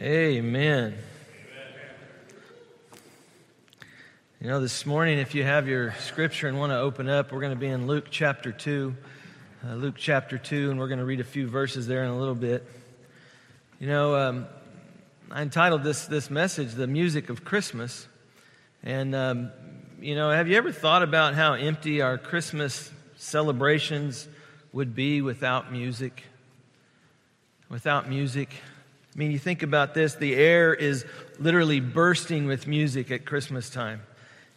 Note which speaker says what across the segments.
Speaker 1: Amen. You know, this morning, if you have your scripture and want to open up, we're going to be in Luke chapter 2. Uh, Luke chapter 2, and we're going to read a few verses there in a little bit. You know, um, I entitled this, this message, The Music of Christmas. And, um, you know, have you ever thought about how empty our Christmas celebrations would be without music? Without music. I mean, you think about this the air is literally bursting with music at Christmas time.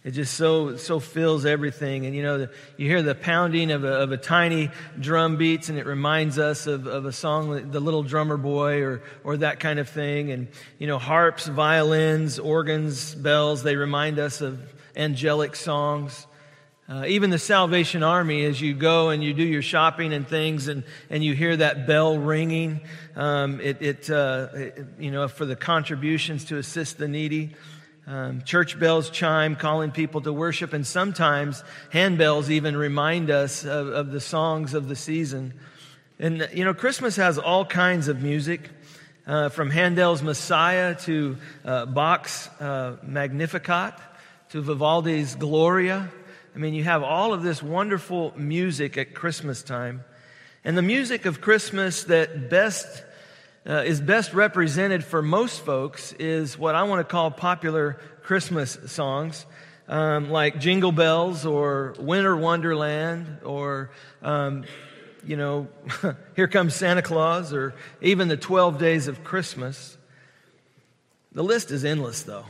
Speaker 1: It just so so fills everything, and you know you hear the pounding of a, of a tiny drum beats, and it reminds us of, of a song, "The Little Drummer Boy," or or that kind of thing. And you know harps, violins, organs, bells, they remind us of angelic songs. Uh, even the Salvation Army, as you go and you do your shopping and things, and, and you hear that bell ringing, um, it, it, uh, it, you know, for the contributions to assist the needy. Um, church bells chime, calling people to worship, and sometimes handbells even remind us of, of the songs of the season. And, you know, Christmas has all kinds of music, uh, from Handel's Messiah to uh, Bach's uh, Magnificat to Vivaldi's Gloria. I mean, you have all of this wonderful music at Christmas time. And the music of Christmas that best uh, is best represented for most folks is what I want to call popular Christmas songs, um, like Jingle Bells or Winter Wonderland or, um, you know, Here Comes Santa Claus or even the 12 Days of Christmas. The list is endless, though.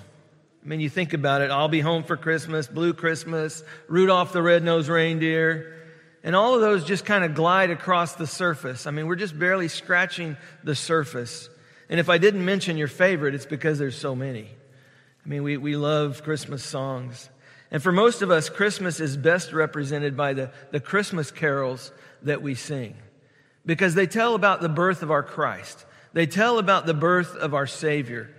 Speaker 1: I mean, you think about it I'll be home for Christmas, Blue Christmas, Rudolph the Red-Nosed Reindeer. And all of those just kind of glide across the surface. I mean, we're just barely scratching the surface. And if I didn't mention your favorite, it's because there's so many. I mean, we, we love Christmas songs. And for most of us, Christmas is best represented by the, the Christmas carols that we sing because they tell about the birth of our Christ. They tell about the birth of our Savior.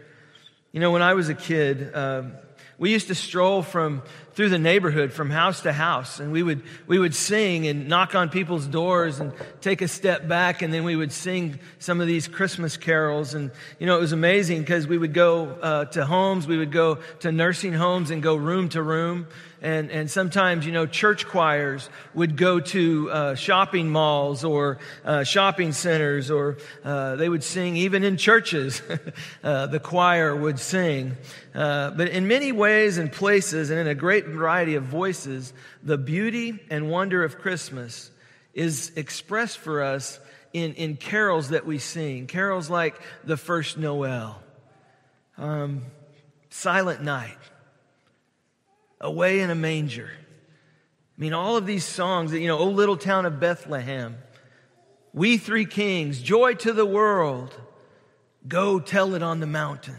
Speaker 1: You know, when I was a kid, um, we used to stroll from through the neighborhood from house to house and we would we would sing and knock on people's doors and take a step back and then we would sing some of these christmas carols. And you know it was amazing because we would go uh, to homes we would go to nursing homes and go room to room and, and sometimes, you know, church choirs would go to uh, shopping malls or uh, shopping centers, or uh, they would sing even in churches. Uh, the choir would sing. Uh, but in many ways and places, and in a great variety of voices, the beauty and wonder of Christmas is expressed for us in, in carols that we sing. Carols like The First Noel, um, Silent Night away in a manger. I mean, all of these songs that, you know, O Little Town of Bethlehem, We Three Kings, Joy to the World, Go Tell It on the Mountain.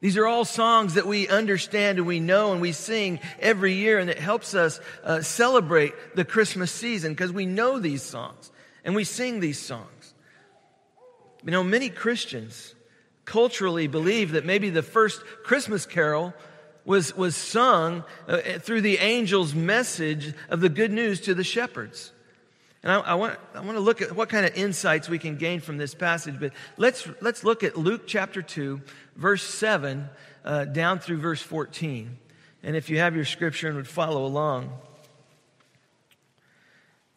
Speaker 1: These are all songs that we understand and we know and we sing every year, and it helps us uh, celebrate the Christmas season because we know these songs and we sing these songs. You know, many Christians culturally believe that maybe the first Christmas carol was, was sung uh, through the angel's message of the good news to the shepherds. And I, I, want, I want to look at what kind of insights we can gain from this passage, but let's, let's look at Luke chapter 2, verse 7 uh, down through verse 14. And if you have your scripture and would follow along,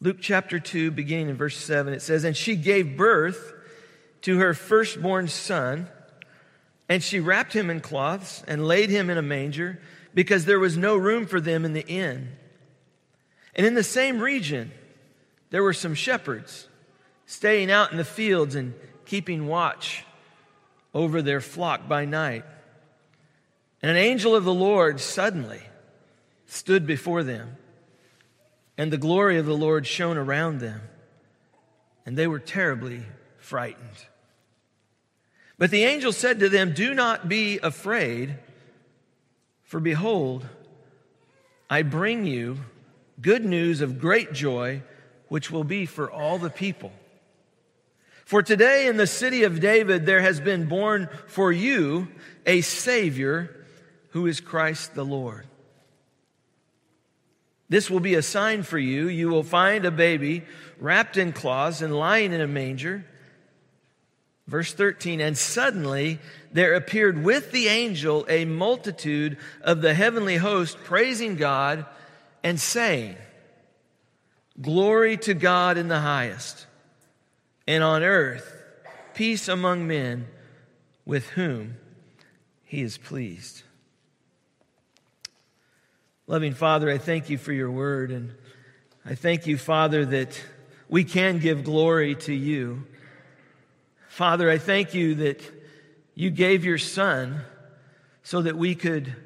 Speaker 1: Luke chapter 2, beginning in verse 7, it says, And she gave birth to her firstborn son and she wrapped him in cloths and laid him in a manger because there was no room for them in the inn. And in the same region, there were some shepherds staying out in the fields and keeping watch over their flock by night. And an angel of the Lord suddenly stood before them, and the glory of the Lord shone around them, and they were terribly frightened. But the angel said to them, Do not be afraid, for behold, I bring you good news of great joy, which will be for all the people. For today in the city of David there has been born for you a Savior who is Christ the Lord. This will be a sign for you. You will find a baby wrapped in cloths and lying in a manger. Verse 13, and suddenly there appeared with the angel a multitude of the heavenly host praising God and saying, Glory to God in the highest, and on earth peace among men with whom he is pleased. Loving Father, I thank you for your word, and I thank you, Father, that we can give glory to you. Father, I thank you that you gave your Son so that we could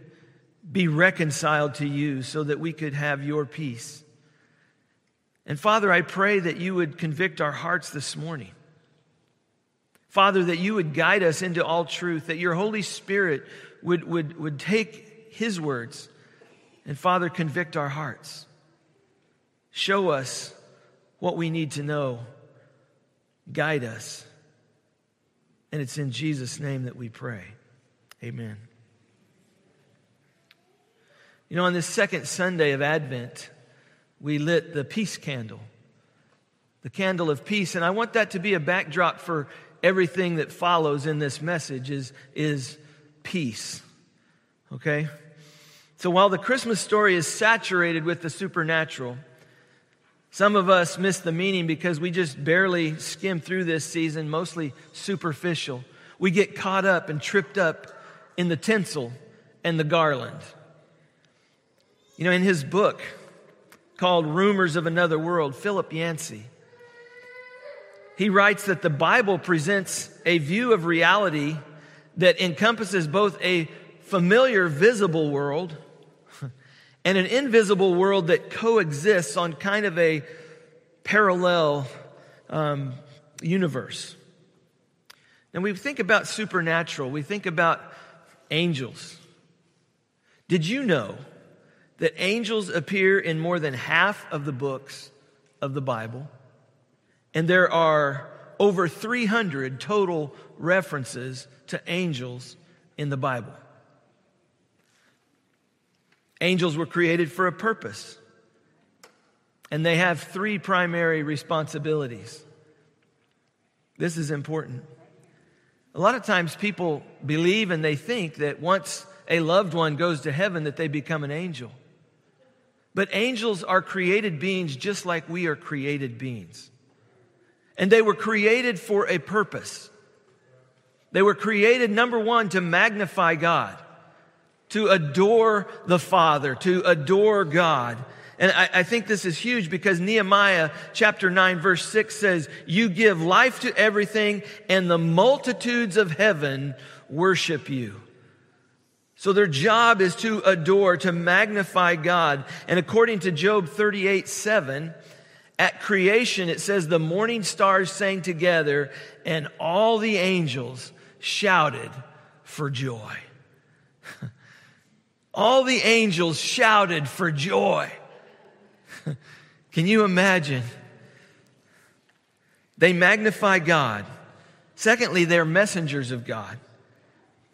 Speaker 1: be reconciled to you, so that we could have your peace. And Father, I pray that you would convict our hearts this morning. Father, that you would guide us into all truth, that your Holy Spirit would, would, would take his words and, Father, convict our hearts. Show us what we need to know. Guide us. And it's in Jesus' name that we pray. Amen. You know, on this second Sunday of Advent, we lit the peace candle, the candle of peace. And I want that to be a backdrop for everything that follows in this message is, is peace. Okay? So while the Christmas story is saturated with the supernatural, some of us miss the meaning because we just barely skim through this season, mostly superficial. We get caught up and tripped up in the tinsel and the garland. You know, in his book called Rumors of Another World, Philip Yancey, he writes that the Bible presents a view of reality that encompasses both a familiar visible world and an invisible world that coexists on kind of a parallel um, universe. And we think about supernatural, we think about angels. Did you know that angels appear in more than half of the books of the Bible? And there are over 300 total references to angels in the Bible. Angels were created for a purpose, and they have three primary responsibilities. This is important. A lot of times people believe and they think that once a loved one goes to heaven that they become an angel. But angels are created beings just like we are created beings. And they were created for a purpose. They were created, number one, to magnify God to adore the Father, to adore God. And I, I, think this is huge because Nehemiah chapter 9 verse 6 says, You give life to everything and the multitudes of heaven worship you. So their job is to adore, to magnify God. And according to Job 38 7, at creation it says, The morning stars sang together and all the angels shouted for joy. all the angels shouted for joy. Can you imagine? They magnify God. Secondly, they're messengers of God.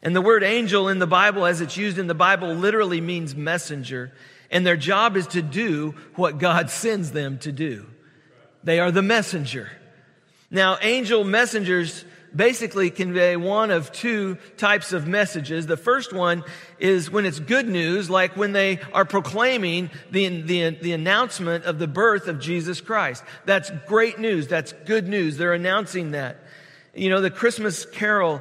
Speaker 1: And the word angel in the Bible, as it's used in the Bible, literally means messenger. And their job is to do what God sends them to do. They are the messenger. Now, angel messengers basically convey one of two types of messages. The first one is when it's good news, like when they are proclaiming the, the, the announcement of the birth of Jesus Christ. That's great news. That's good news. They're announcing that. You know, the Christmas carol,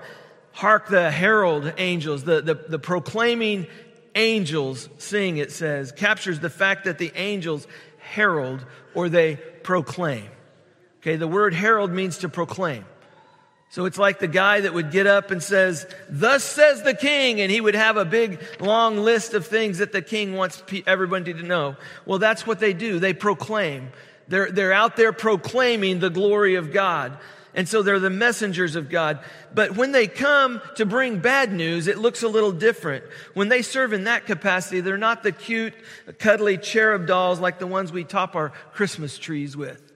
Speaker 1: Hark the Herald Angels, the, the, the proclaiming angels sing, it says, captures the fact that the angels herald or they proclaim. Okay, the word herald means to proclaim. So it's like the guy that would get up and says, thus says the king, and he would have a big long list of things that the king wants everybody to know. Well, that's what they do. They proclaim. They're, they're out there proclaiming the glory of God. And so they're the messengers of God. But when they come to bring bad news, it looks a little different. When they serve in that capacity, they're not the cute, cuddly cherub dolls like the ones we top our Christmas trees with.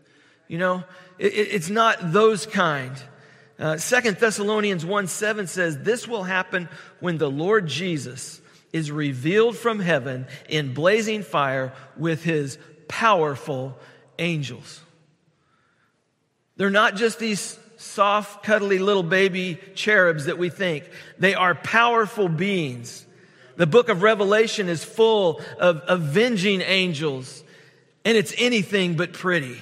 Speaker 1: You know, it, it's not those kind. Uh, Second Thessalonians 1 7 says, This will happen when the Lord Jesus is revealed from heaven in blazing fire with his powerful angels. They're not just these soft, cuddly little baby cherubs that we think. They are powerful beings. The book of Revelation is full of avenging angels, and it's anything but pretty.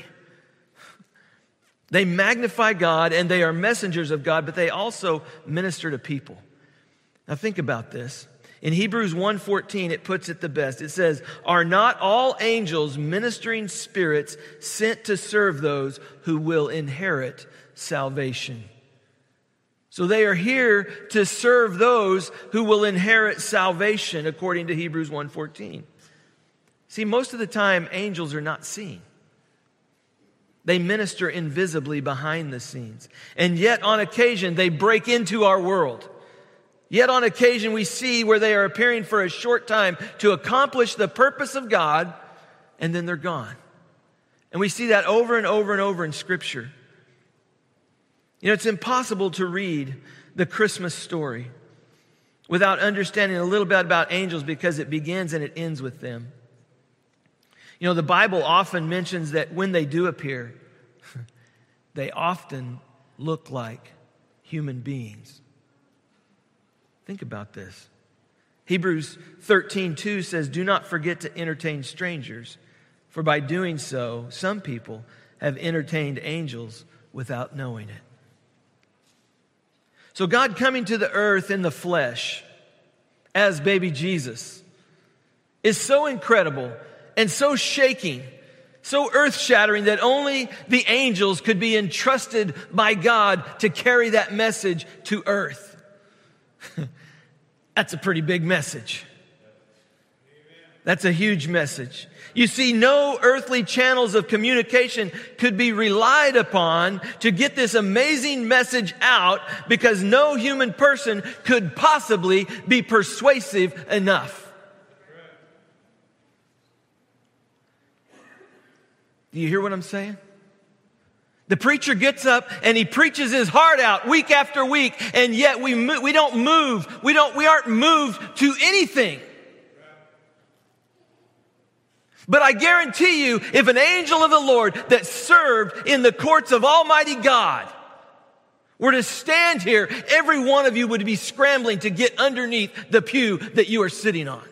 Speaker 1: They magnify God and they are messengers of God, but they also minister to people. Now think about this. In Hebrews 1:14 it puts it the best. It says, "Are not all angels ministering spirits sent to serve those who will inherit salvation?" So they are here to serve those who will inherit salvation according to Hebrews 1:14. See, most of the time angels are not seen. They minister invisibly behind the scenes. And yet on occasion they break into our world. Yet on occasion we see where they are appearing for a short time to accomplish the purpose of God and then they're gone. And we see that over and over and over in scripture. You know, it's impossible to read the Christmas story without understanding a little bit about angels because it begins and it ends with them. You know, the Bible often mentions that when they do appear, they often look like human beings. Think about this. Hebrews 13, 2 says, Do not forget to entertain strangers, for by doing so, some people have entertained angels without knowing it. So, God coming to the earth in the flesh as baby Jesus is so incredible and so shaking, so earth shattering that only the angels could be entrusted by God to carry that message to earth. That's a pretty big message. That's a huge message. You see, no earthly channels of communication could be relied upon to get this amazing message out because no human person could possibly be persuasive enough. Do you hear what I'm saying? The preacher gets up and he preaches his heart out week after week, and yet we, we don't move. We, don't, we aren't moved to anything. But I guarantee you, if an angel of the Lord that served in the courts of Almighty God were to stand here, every one of you would be scrambling to get underneath the pew that you are sitting on.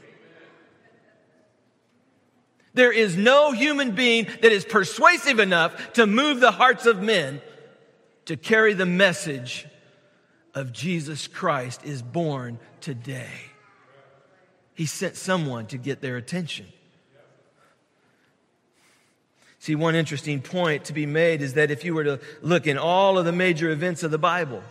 Speaker 1: There is no human being that is persuasive enough to move the hearts of men to carry the message of Jesus Christ is born today. He sent someone to get their attention. See, one interesting point to be made is that if you were to look in all of the major events of the Bible,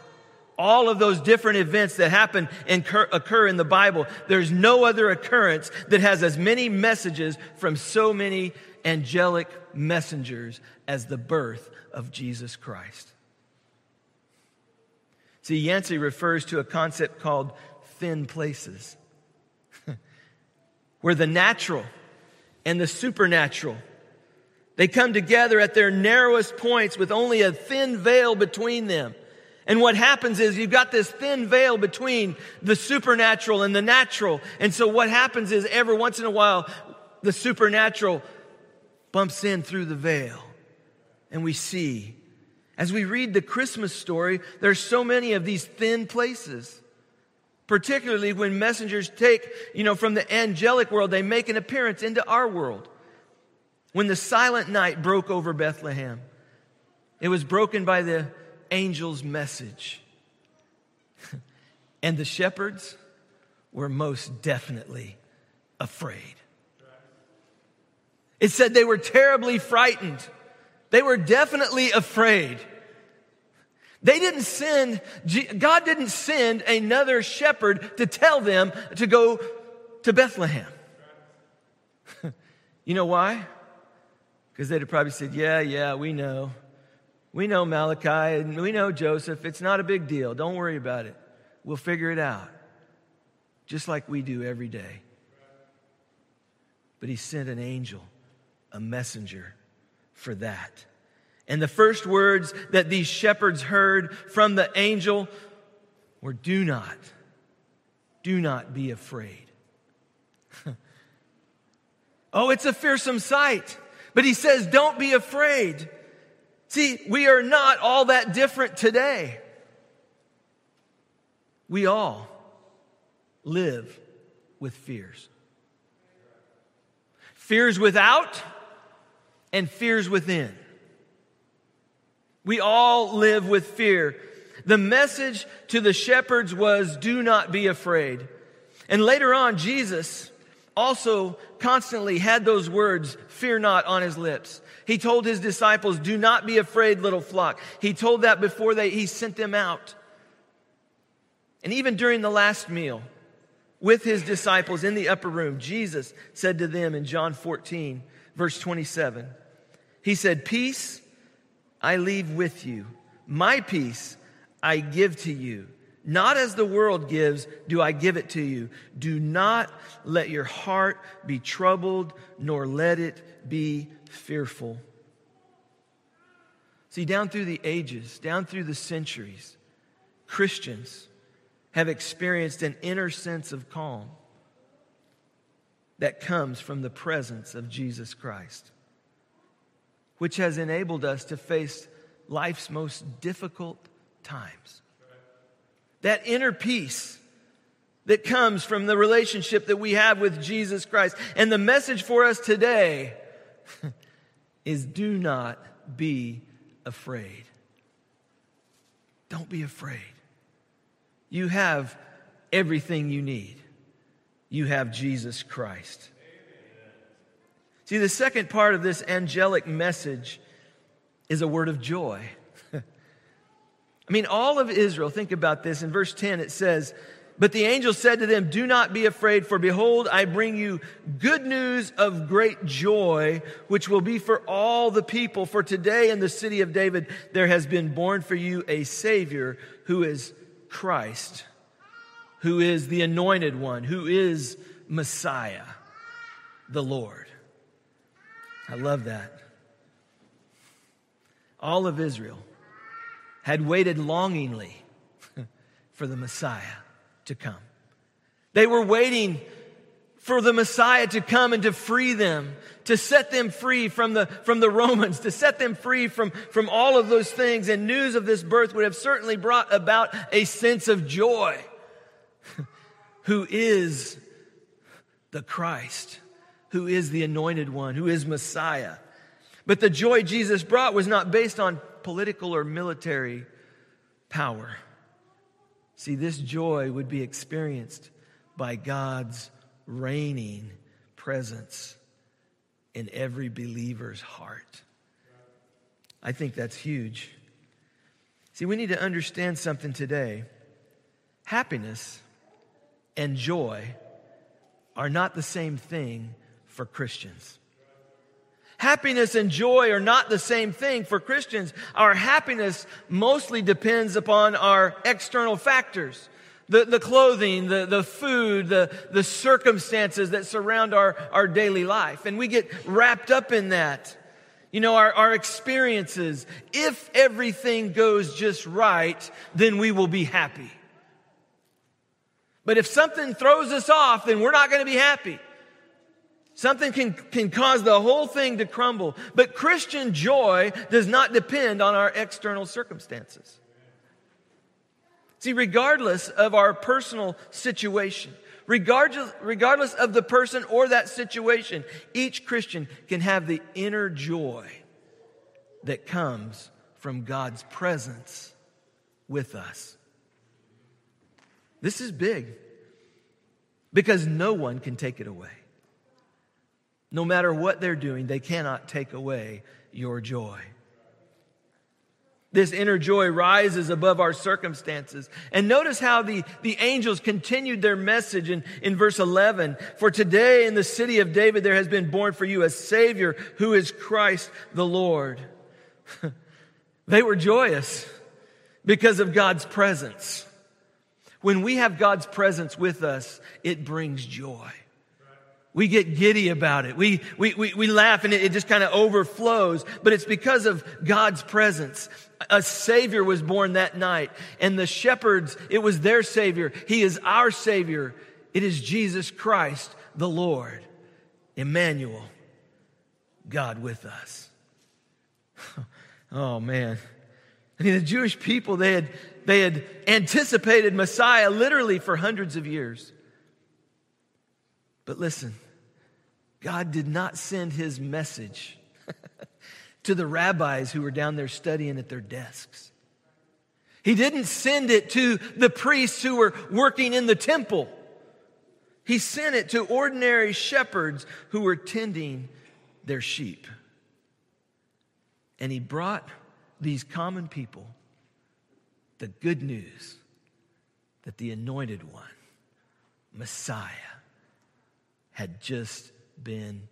Speaker 1: all of those different events that happen and occur in the Bible, there's no other occurrence that has as many messages from so many angelic messengers as the birth of Jesus Christ. See, Yancey refers to a concept called thin places, where the natural and the supernatural they come together at their narrowest points with only a thin veil between them. And what happens is you've got this thin veil between the supernatural and the natural. And so what happens is every once in a while, the supernatural bumps in through the veil. And we see. As we read the Christmas story, there's so many of these thin places. Particularly when messengers take, you know, from the angelic world, they make an appearance into our world. When the silent night broke over Bethlehem, it was broken by the angel's message. and the shepherds were most definitely afraid. It said they were terribly frightened. They were definitely afraid. They didn't send, God didn't send another shepherd to tell them to go to Bethlehem. you know why? Because they'd have probably said, Yeah, yeah, we know. We know Malachi and we know Joseph. It's not a big deal. Don't worry about it. We'll figure it out, just like we do every day. But he sent an angel, a messenger for that. And the first words that these shepherds heard from the angel were do not, do not be afraid. oh, it's a fearsome sight. But he says, don't be afraid. See, we are not all that different today. We all live with fears fears without and fears within. We all live with fear. The message to the shepherds was do not be afraid. And later on, Jesus also constantly had those words, fear not, on his lips. He told his disciples, do not be afraid, little flock. He told that before they, he sent them out. And even during the last meal, with his disciples in the upper room, Jesus said to them in John 14, verse 27, He said, Peace I leave with you, my peace I give to you. Not as the world gives, do I give it to you. Do not let your heart be troubled, nor let it be fearful. See, down through the ages, down through the centuries, Christians have experienced an inner sense of calm that comes from the presence of Jesus Christ, which has enabled us to face life's most difficult times. That inner peace that comes from the relationship that we have with Jesus Christ. And the message for us today is do not be afraid. Don't be afraid. You have everything you need. You have Jesus Christ. See, the second part of this angelic message is a word of joy. I mean, all of Israel, think about this. In verse 10, it says, But the angel said to them, Do not be afraid, for behold, I bring you good news of great joy, which will be for all the people. For today in the city of David, there has been born for you a Savior who is Christ, who is the anointed one, who is Messiah, the Lord. I love that. All of Israel had waited longingly for the Messiah to come. They were waiting for the Messiah to come and to free them, to set them free from the, from the Romans, to set them free from, from all of those things. And news of this birth would have certainly brought about a sense of joy. who is the Christ, who is the anointed one, who is Messiah. But the joy Jesus brought was not based on political or military power. See, this joy would be experienced by God's reigning presence in every believer's heart. I think that's huge. See, we need to understand something today. Happiness and joy are not the same thing for Christians. Happiness and joy are not the same thing for Christians. Our happiness mostly depends upon our external factors the, the clothing, the, the food, the, the circumstances that surround our, our daily life. And we get wrapped up in that. You know, our, our experiences. If everything goes just right, then we will be happy. But if something throws us off, then we're not going to be happy. Something can, can cause the whole thing to crumble. But Christian joy does not depend on our external circumstances. See, regardless of our personal situation, regardless, regardless of the person or that situation, each Christian can have the inner joy that comes from God's presence with us. This is big because no one can take it away. No matter what they're doing, they cannot take away your joy. This inner joy rises above our circumstances. And notice how the, the angels continued their message in, in verse 11. For today in the city of David there has been born for you a Savior who is Christ the Lord. they were joyous because of God's presence. When we have God's presence with us, it brings joy. We get giddy about it. We, we, we, we laugh and it, it just kind of overflows, but it's because of God's presence. A Savior was born that night, and the shepherds, it was their Savior. He is our Savior. It is Jesus Christ, the Lord, Emmanuel, God with us. Oh, man. I mean, the Jewish people, they had, they had anticipated Messiah literally for hundreds of years. But listen, God did not send his message to the rabbis who were down there studying at their desks. He didn't send it to the priests who were working in the temple. He sent it to ordinary shepherds who were tending their sheep. And he brought these common people the good news that the anointed one, Messiah, had just been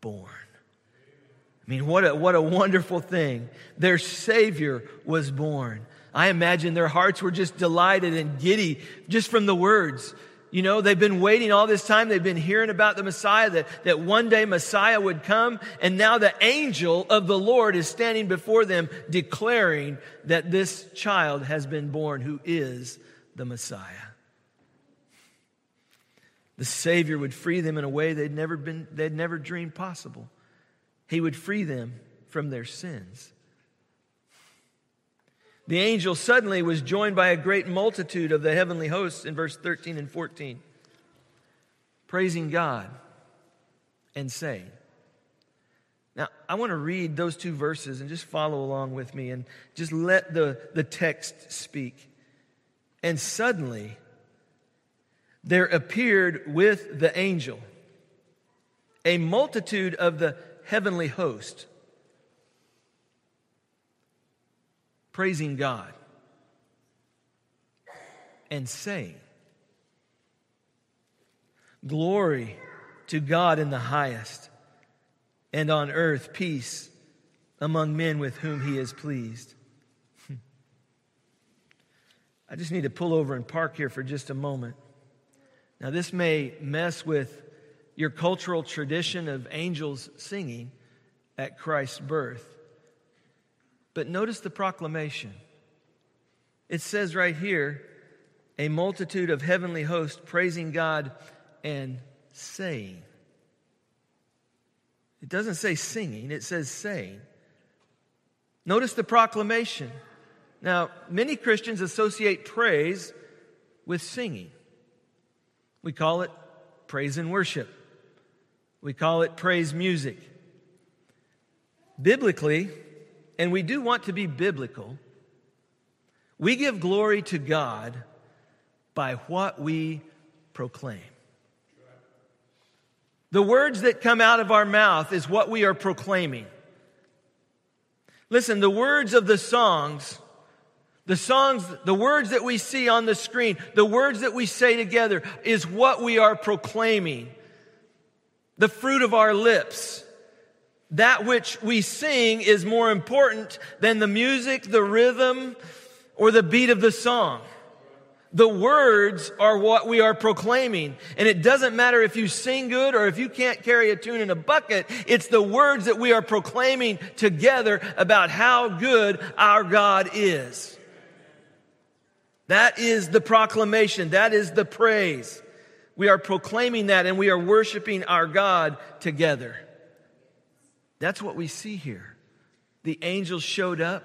Speaker 1: born. I mean, what a, what a wonderful thing. Their Savior was born. I imagine their hearts were just delighted and giddy just from the words. You know, they've been waiting all this time. They've been hearing about the Messiah, that, that one day Messiah would come. And now the angel of the Lord is standing before them declaring that this child has been born who is the Messiah. The Savior would free them in a way they'd never been, they'd never dreamed possible. He would free them from their sins. The angel suddenly was joined by a great multitude of the heavenly hosts in verse 13 and 14, praising God and saying, now, I want to read those two verses and just follow along with me and just let the, the text speak. And suddenly, there appeared with the angel a multitude of the heavenly host praising God and saying, Glory to God in the highest, and on earth peace among men with whom he is pleased. Hmm. I just need to pull over and park here for just a moment. Now, this may mess with your cultural tradition of angels singing at Christ's birth. But notice the proclamation. It says right here, a multitude of heavenly hosts praising God and saying. It doesn't say singing, it says saying. Notice the proclamation. Now, many Christians associate praise with singing. We call it praise and worship. We call it praise music. Biblically, and we do want to be biblical, we give glory to God by what we proclaim. The words that come out of our mouth is what we are proclaiming. Listen, the words of the songs, the songs, the words that we see on the screen, the words that we say together is what we are proclaiming. The fruit of our lips that which we sing is more important than the music, the rhythm, or the beat of the song. The words are what we are proclaiming. And it doesn't matter if you sing good or if you can't carry a tune in a bucket. It's the words that we are proclaiming together about how good our God is. That is the proclamation. That is the praise. We are proclaiming that and we are worshiping our God together. That's what we see here. The angels showed up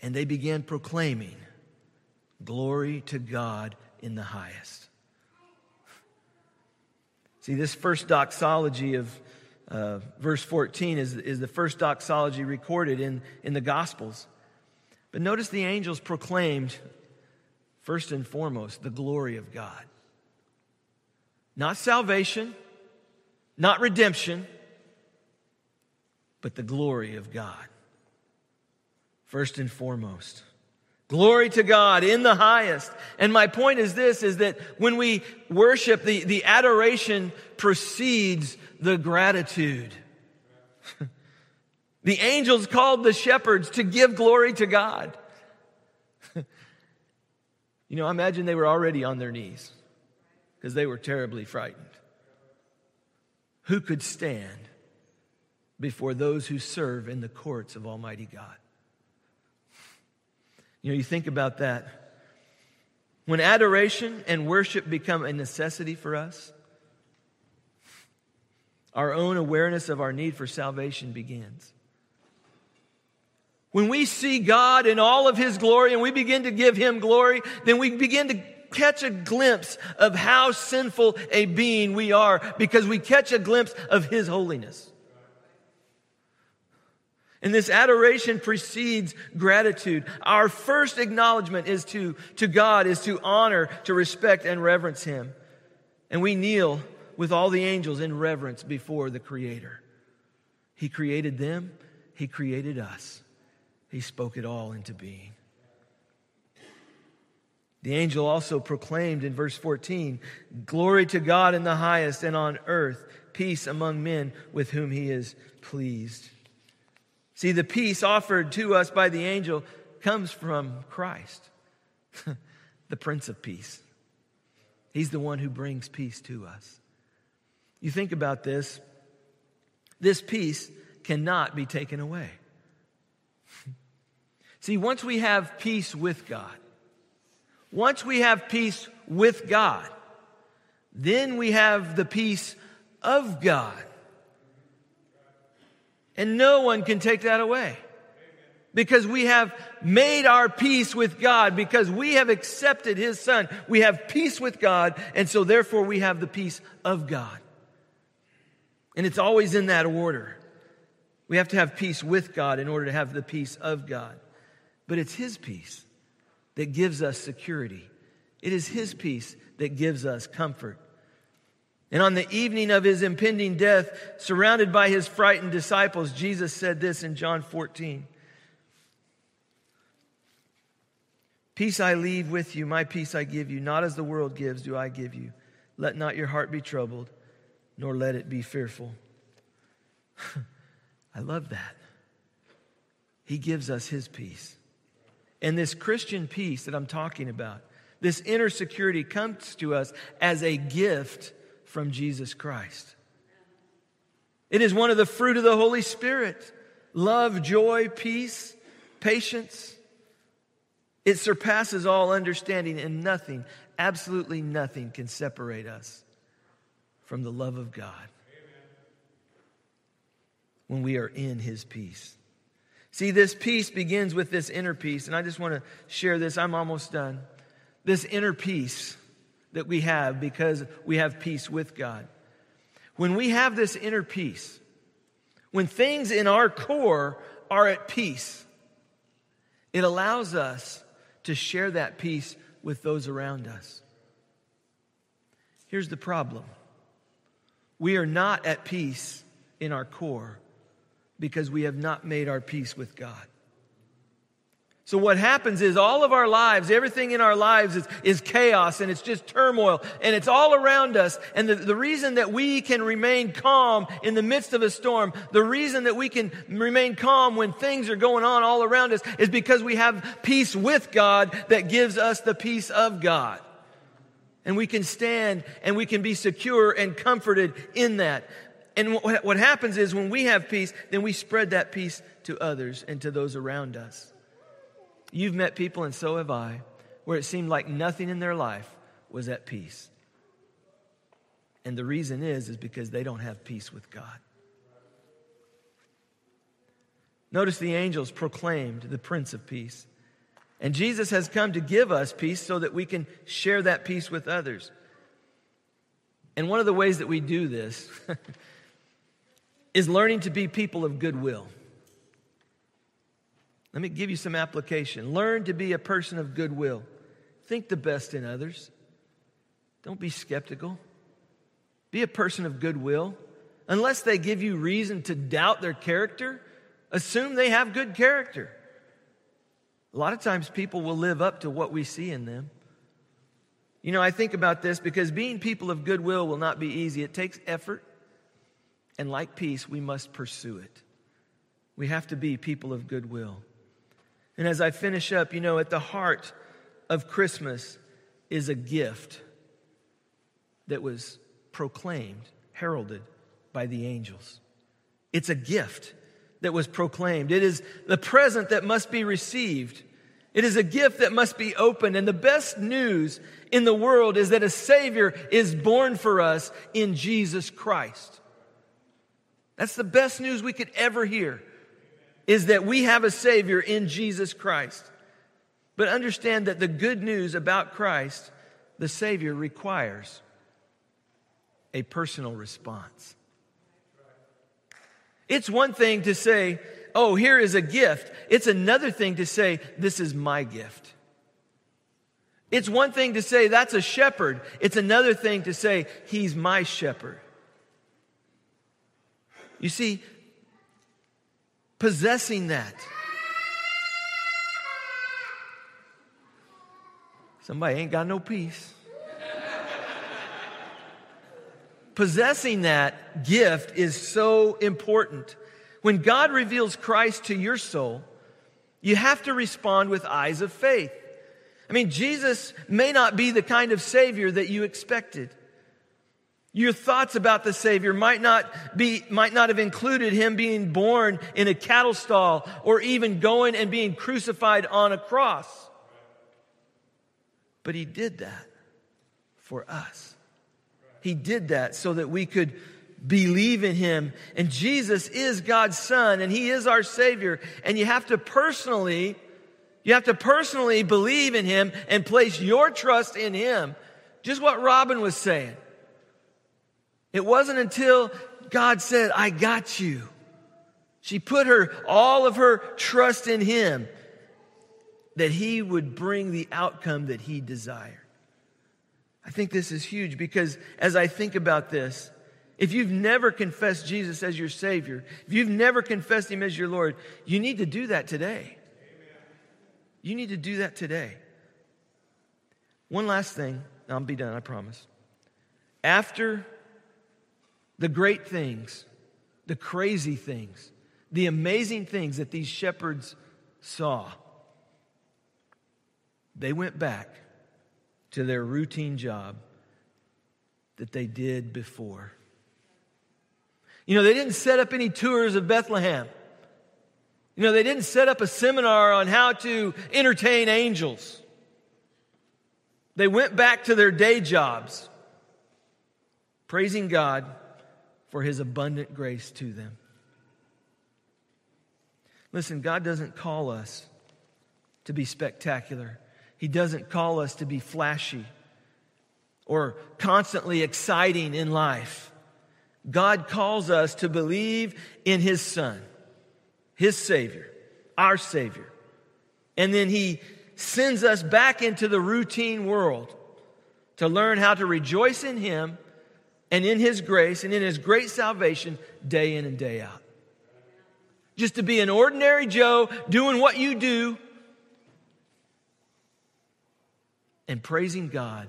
Speaker 1: and they began proclaiming, Glory to God in the highest. See, this first doxology of uh, verse 14 is, is the first doxology recorded in, in the Gospels. But notice the angels proclaimed, first and foremost, the glory of God. Not salvation, not redemption but the glory of God. First and foremost. Glory to God in the highest. And my point is this, is that when we worship, the, the adoration precedes the gratitude. the angels called the shepherds to give glory to God. you know, I imagine they were already on their knees because they were terribly frightened. Who could stand before those who serve in the courts of Almighty God. You know, you think about that. When adoration and worship become a necessity for us, our own awareness of our need for salvation begins. When we see God in all of His glory and we begin to give Him glory, then we begin to catch a glimpse of how sinful a being we are because we catch a glimpse of His holiness. And this adoration precedes gratitude. Our first acknowledgement is to, to God, is to honor, to respect, and reverence Him. And we kneel with all the angels in reverence before the Creator. He created them, He created us. He spoke it all into being. The angel also proclaimed in verse 14 Glory to God in the highest, and on earth, peace among men with whom He is pleased. See, the peace offered to us by the angel comes from Christ, the Prince of Peace. He's the one who brings peace to us. You think about this this peace cannot be taken away. See, once we have peace with God, once we have peace with God, then we have the peace of God. And no one can take that away. Because we have made our peace with God, because we have accepted His Son. We have peace with God, and so therefore we have the peace of God. And it's always in that order. We have to have peace with God in order to have the peace of God. But it's His peace that gives us security. It is His peace that gives us comfort. And on the evening of his impending death, surrounded by his frightened disciples, Jesus said this in John 14 Peace I leave with you, my peace I give you. Not as the world gives, do I give you. Let not your heart be troubled, nor let it be fearful. I love that. He gives us his peace. And this Christian peace that I'm talking about, this inner security comes to us as a gift from Jesus Christ. It is one of the fruit of the Holy Spirit love, joy, peace, patience. It surpasses all understanding, and nothing, absolutely nothing, can separate us from the love of God when we are in His peace. See, this peace begins with this inner peace, and I just want to share this. I'm almost done. This inner peace that we have because we have peace with God. When we have this inner peace, when things in our core are at peace, it allows us to share that peace with those around us. Here's the problem we are not at peace in our core because we have not made our peace with God. So what happens is all of our lives, everything in our lives is, is chaos and it's just turmoil and it's all around us. And the, the reason that we can remain calm in the midst of a storm, the reason that we can remain calm when things are going on all around us is because we have peace with God that gives us the peace of God. And we can stand and we can be secure and comforted in that. And what, what happens is when we have peace, then we spread that peace to others and to those around us. You've met people, and so have I, where it seemed like nothing in their life was at peace. And the reason is, is because they don't have peace with God. Notice the angels proclaimed the Prince of Peace. And Jesus has come to give us peace so that we can share that peace with others. And one of the ways that we do this is learning to be people of goodwill. Let me give you some application. Learn to be a person of goodwill. Think the best in others. Don't be skeptical. Be a person of goodwill. Unless they give you reason to doubt their character, assume they have good character. A lot of times people will live up to what we see in them. You know, I think about this because being people of goodwill will not be easy. It takes effort. And like peace, we must pursue it. We have to be people of goodwill. And as I finish up, you know, at the heart of Christmas is a gift that was proclaimed, heralded by the angels. It's a gift that was proclaimed. It is the present that must be received. It is a gift that must be opened. And the best news in the world is that a Savior is born for us in Jesus Christ. That's the best news we could ever hear. is that we have a Savior in Jesus Christ. But understand that the good news about Christ, the Savior, requires a personal response. It's one thing to say, oh, here is a gift. It's another thing to say, this is my gift. It's one thing to say, that's a shepherd. It's another thing to say, he's my shepherd. You see, possessing that. Somebody ain't got no peace. Possessing that gift is so important. When God reveals Christ to your soul, you have to respond with eyes of faith. I mean, Jesus may not be the kind of Savior that you expected. Your thoughts about the Savior might not be, might not have included him being born in a cattle stall or even going and being crucified on a cross. But he did that for us. He did that so that we could believe in him. And Jesus is God's son and he is our savior. And you have to personally you have to personally believe in him and place your trust in him. Just what Robin was saying. It wasn't until God said, I got you. She put her, all of her trust in him that he would bring the outcome that he desired. I think this is huge because as I think about this, if you've never confessed Jesus as your Savior, if you've never confessed Him as your Lord, you need to do that today. You need to do that today. One last thing, I'll be done, I promise. After the great things, the crazy things, the amazing things that these shepherds saw, they went back to their routine job that they did before. You know, they didn't set up any tours of Bethlehem. You know, they didn't set up a seminar on how to entertain angels. They went back to their day jobs, praising God for his abundant grace to them. Listen, God doesn't call us to be spectacular. He doesn't call us to be flashy or constantly exciting in life. God calls us to believe in His Son his Savior, our Savior. And then he sends us back into the routine world to learn how to rejoice in him and in his grace and in his great salvation day in and day out. Just to be an ordinary Joe doing what you do and praising God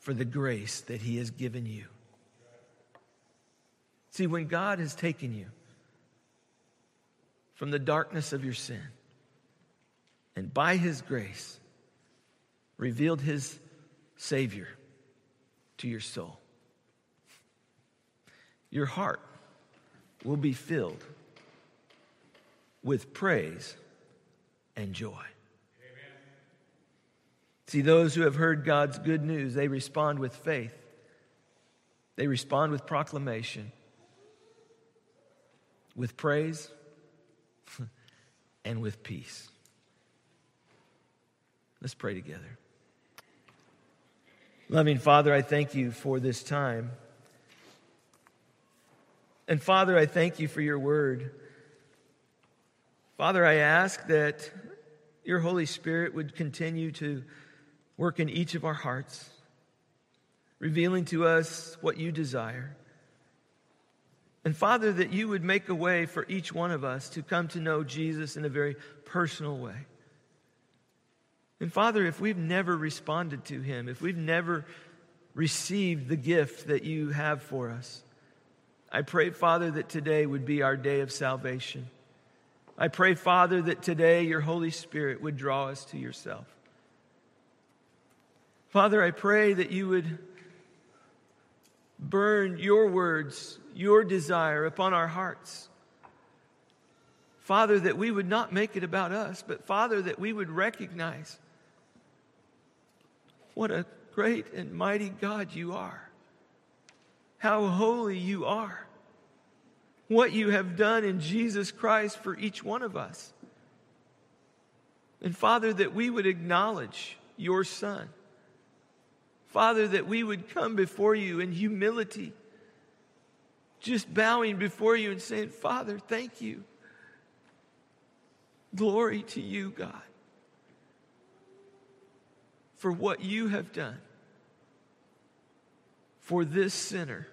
Speaker 1: for the grace that he has given you. See, when God has taken you, from the darkness of your sin. And by his grace, revealed his Savior to your soul. Your heart will be filled with praise and joy. Amen. See, those who have heard God's good news, they respond with faith, they respond with proclamation, with praise and with peace. Let's pray together. Loving Father, I thank you for this time. And Father, I thank you for your word. Father, I ask that your Holy Spirit would continue to work in each of our hearts, revealing to us what you desire. And Father, that you would make a way for each one of us to come to know Jesus in a very personal way. And Father, if we've never responded to him, if we've never received the gift that you have for us, I pray, Father, that today would be our day of salvation. I pray, Father, that today your Holy Spirit would draw us to yourself. Father, I pray that you would burn your words your desire upon our hearts. Father, that we would not make it about us, but Father, that we would recognize what a great and mighty God you are, how holy you are, what you have done in Jesus Christ for each one of us. And Father, that we would acknowledge your Son. Father, that we would come before you in humility, just bowing before you and saying, Father, thank you. Glory to you, God, for what you have done for this sinner.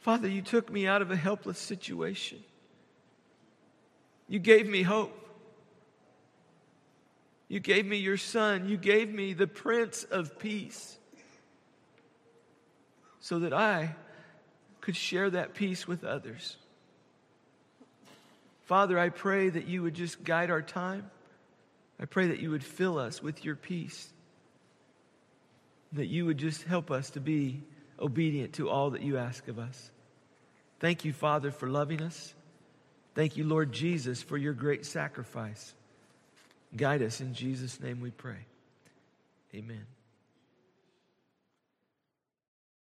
Speaker 1: Father, you took me out of a helpless situation. You gave me hope. You gave me your son. You gave me the Prince of Peace so that I could share that peace with others. Father, I pray that you would just guide our time. I pray that you would fill us with your peace, that you would just help us to be obedient to all that you ask of us. Thank you, Father, for loving us. Thank you, Lord Jesus, for your great sacrifice. Guide us in Jesus' name we pray. Amen.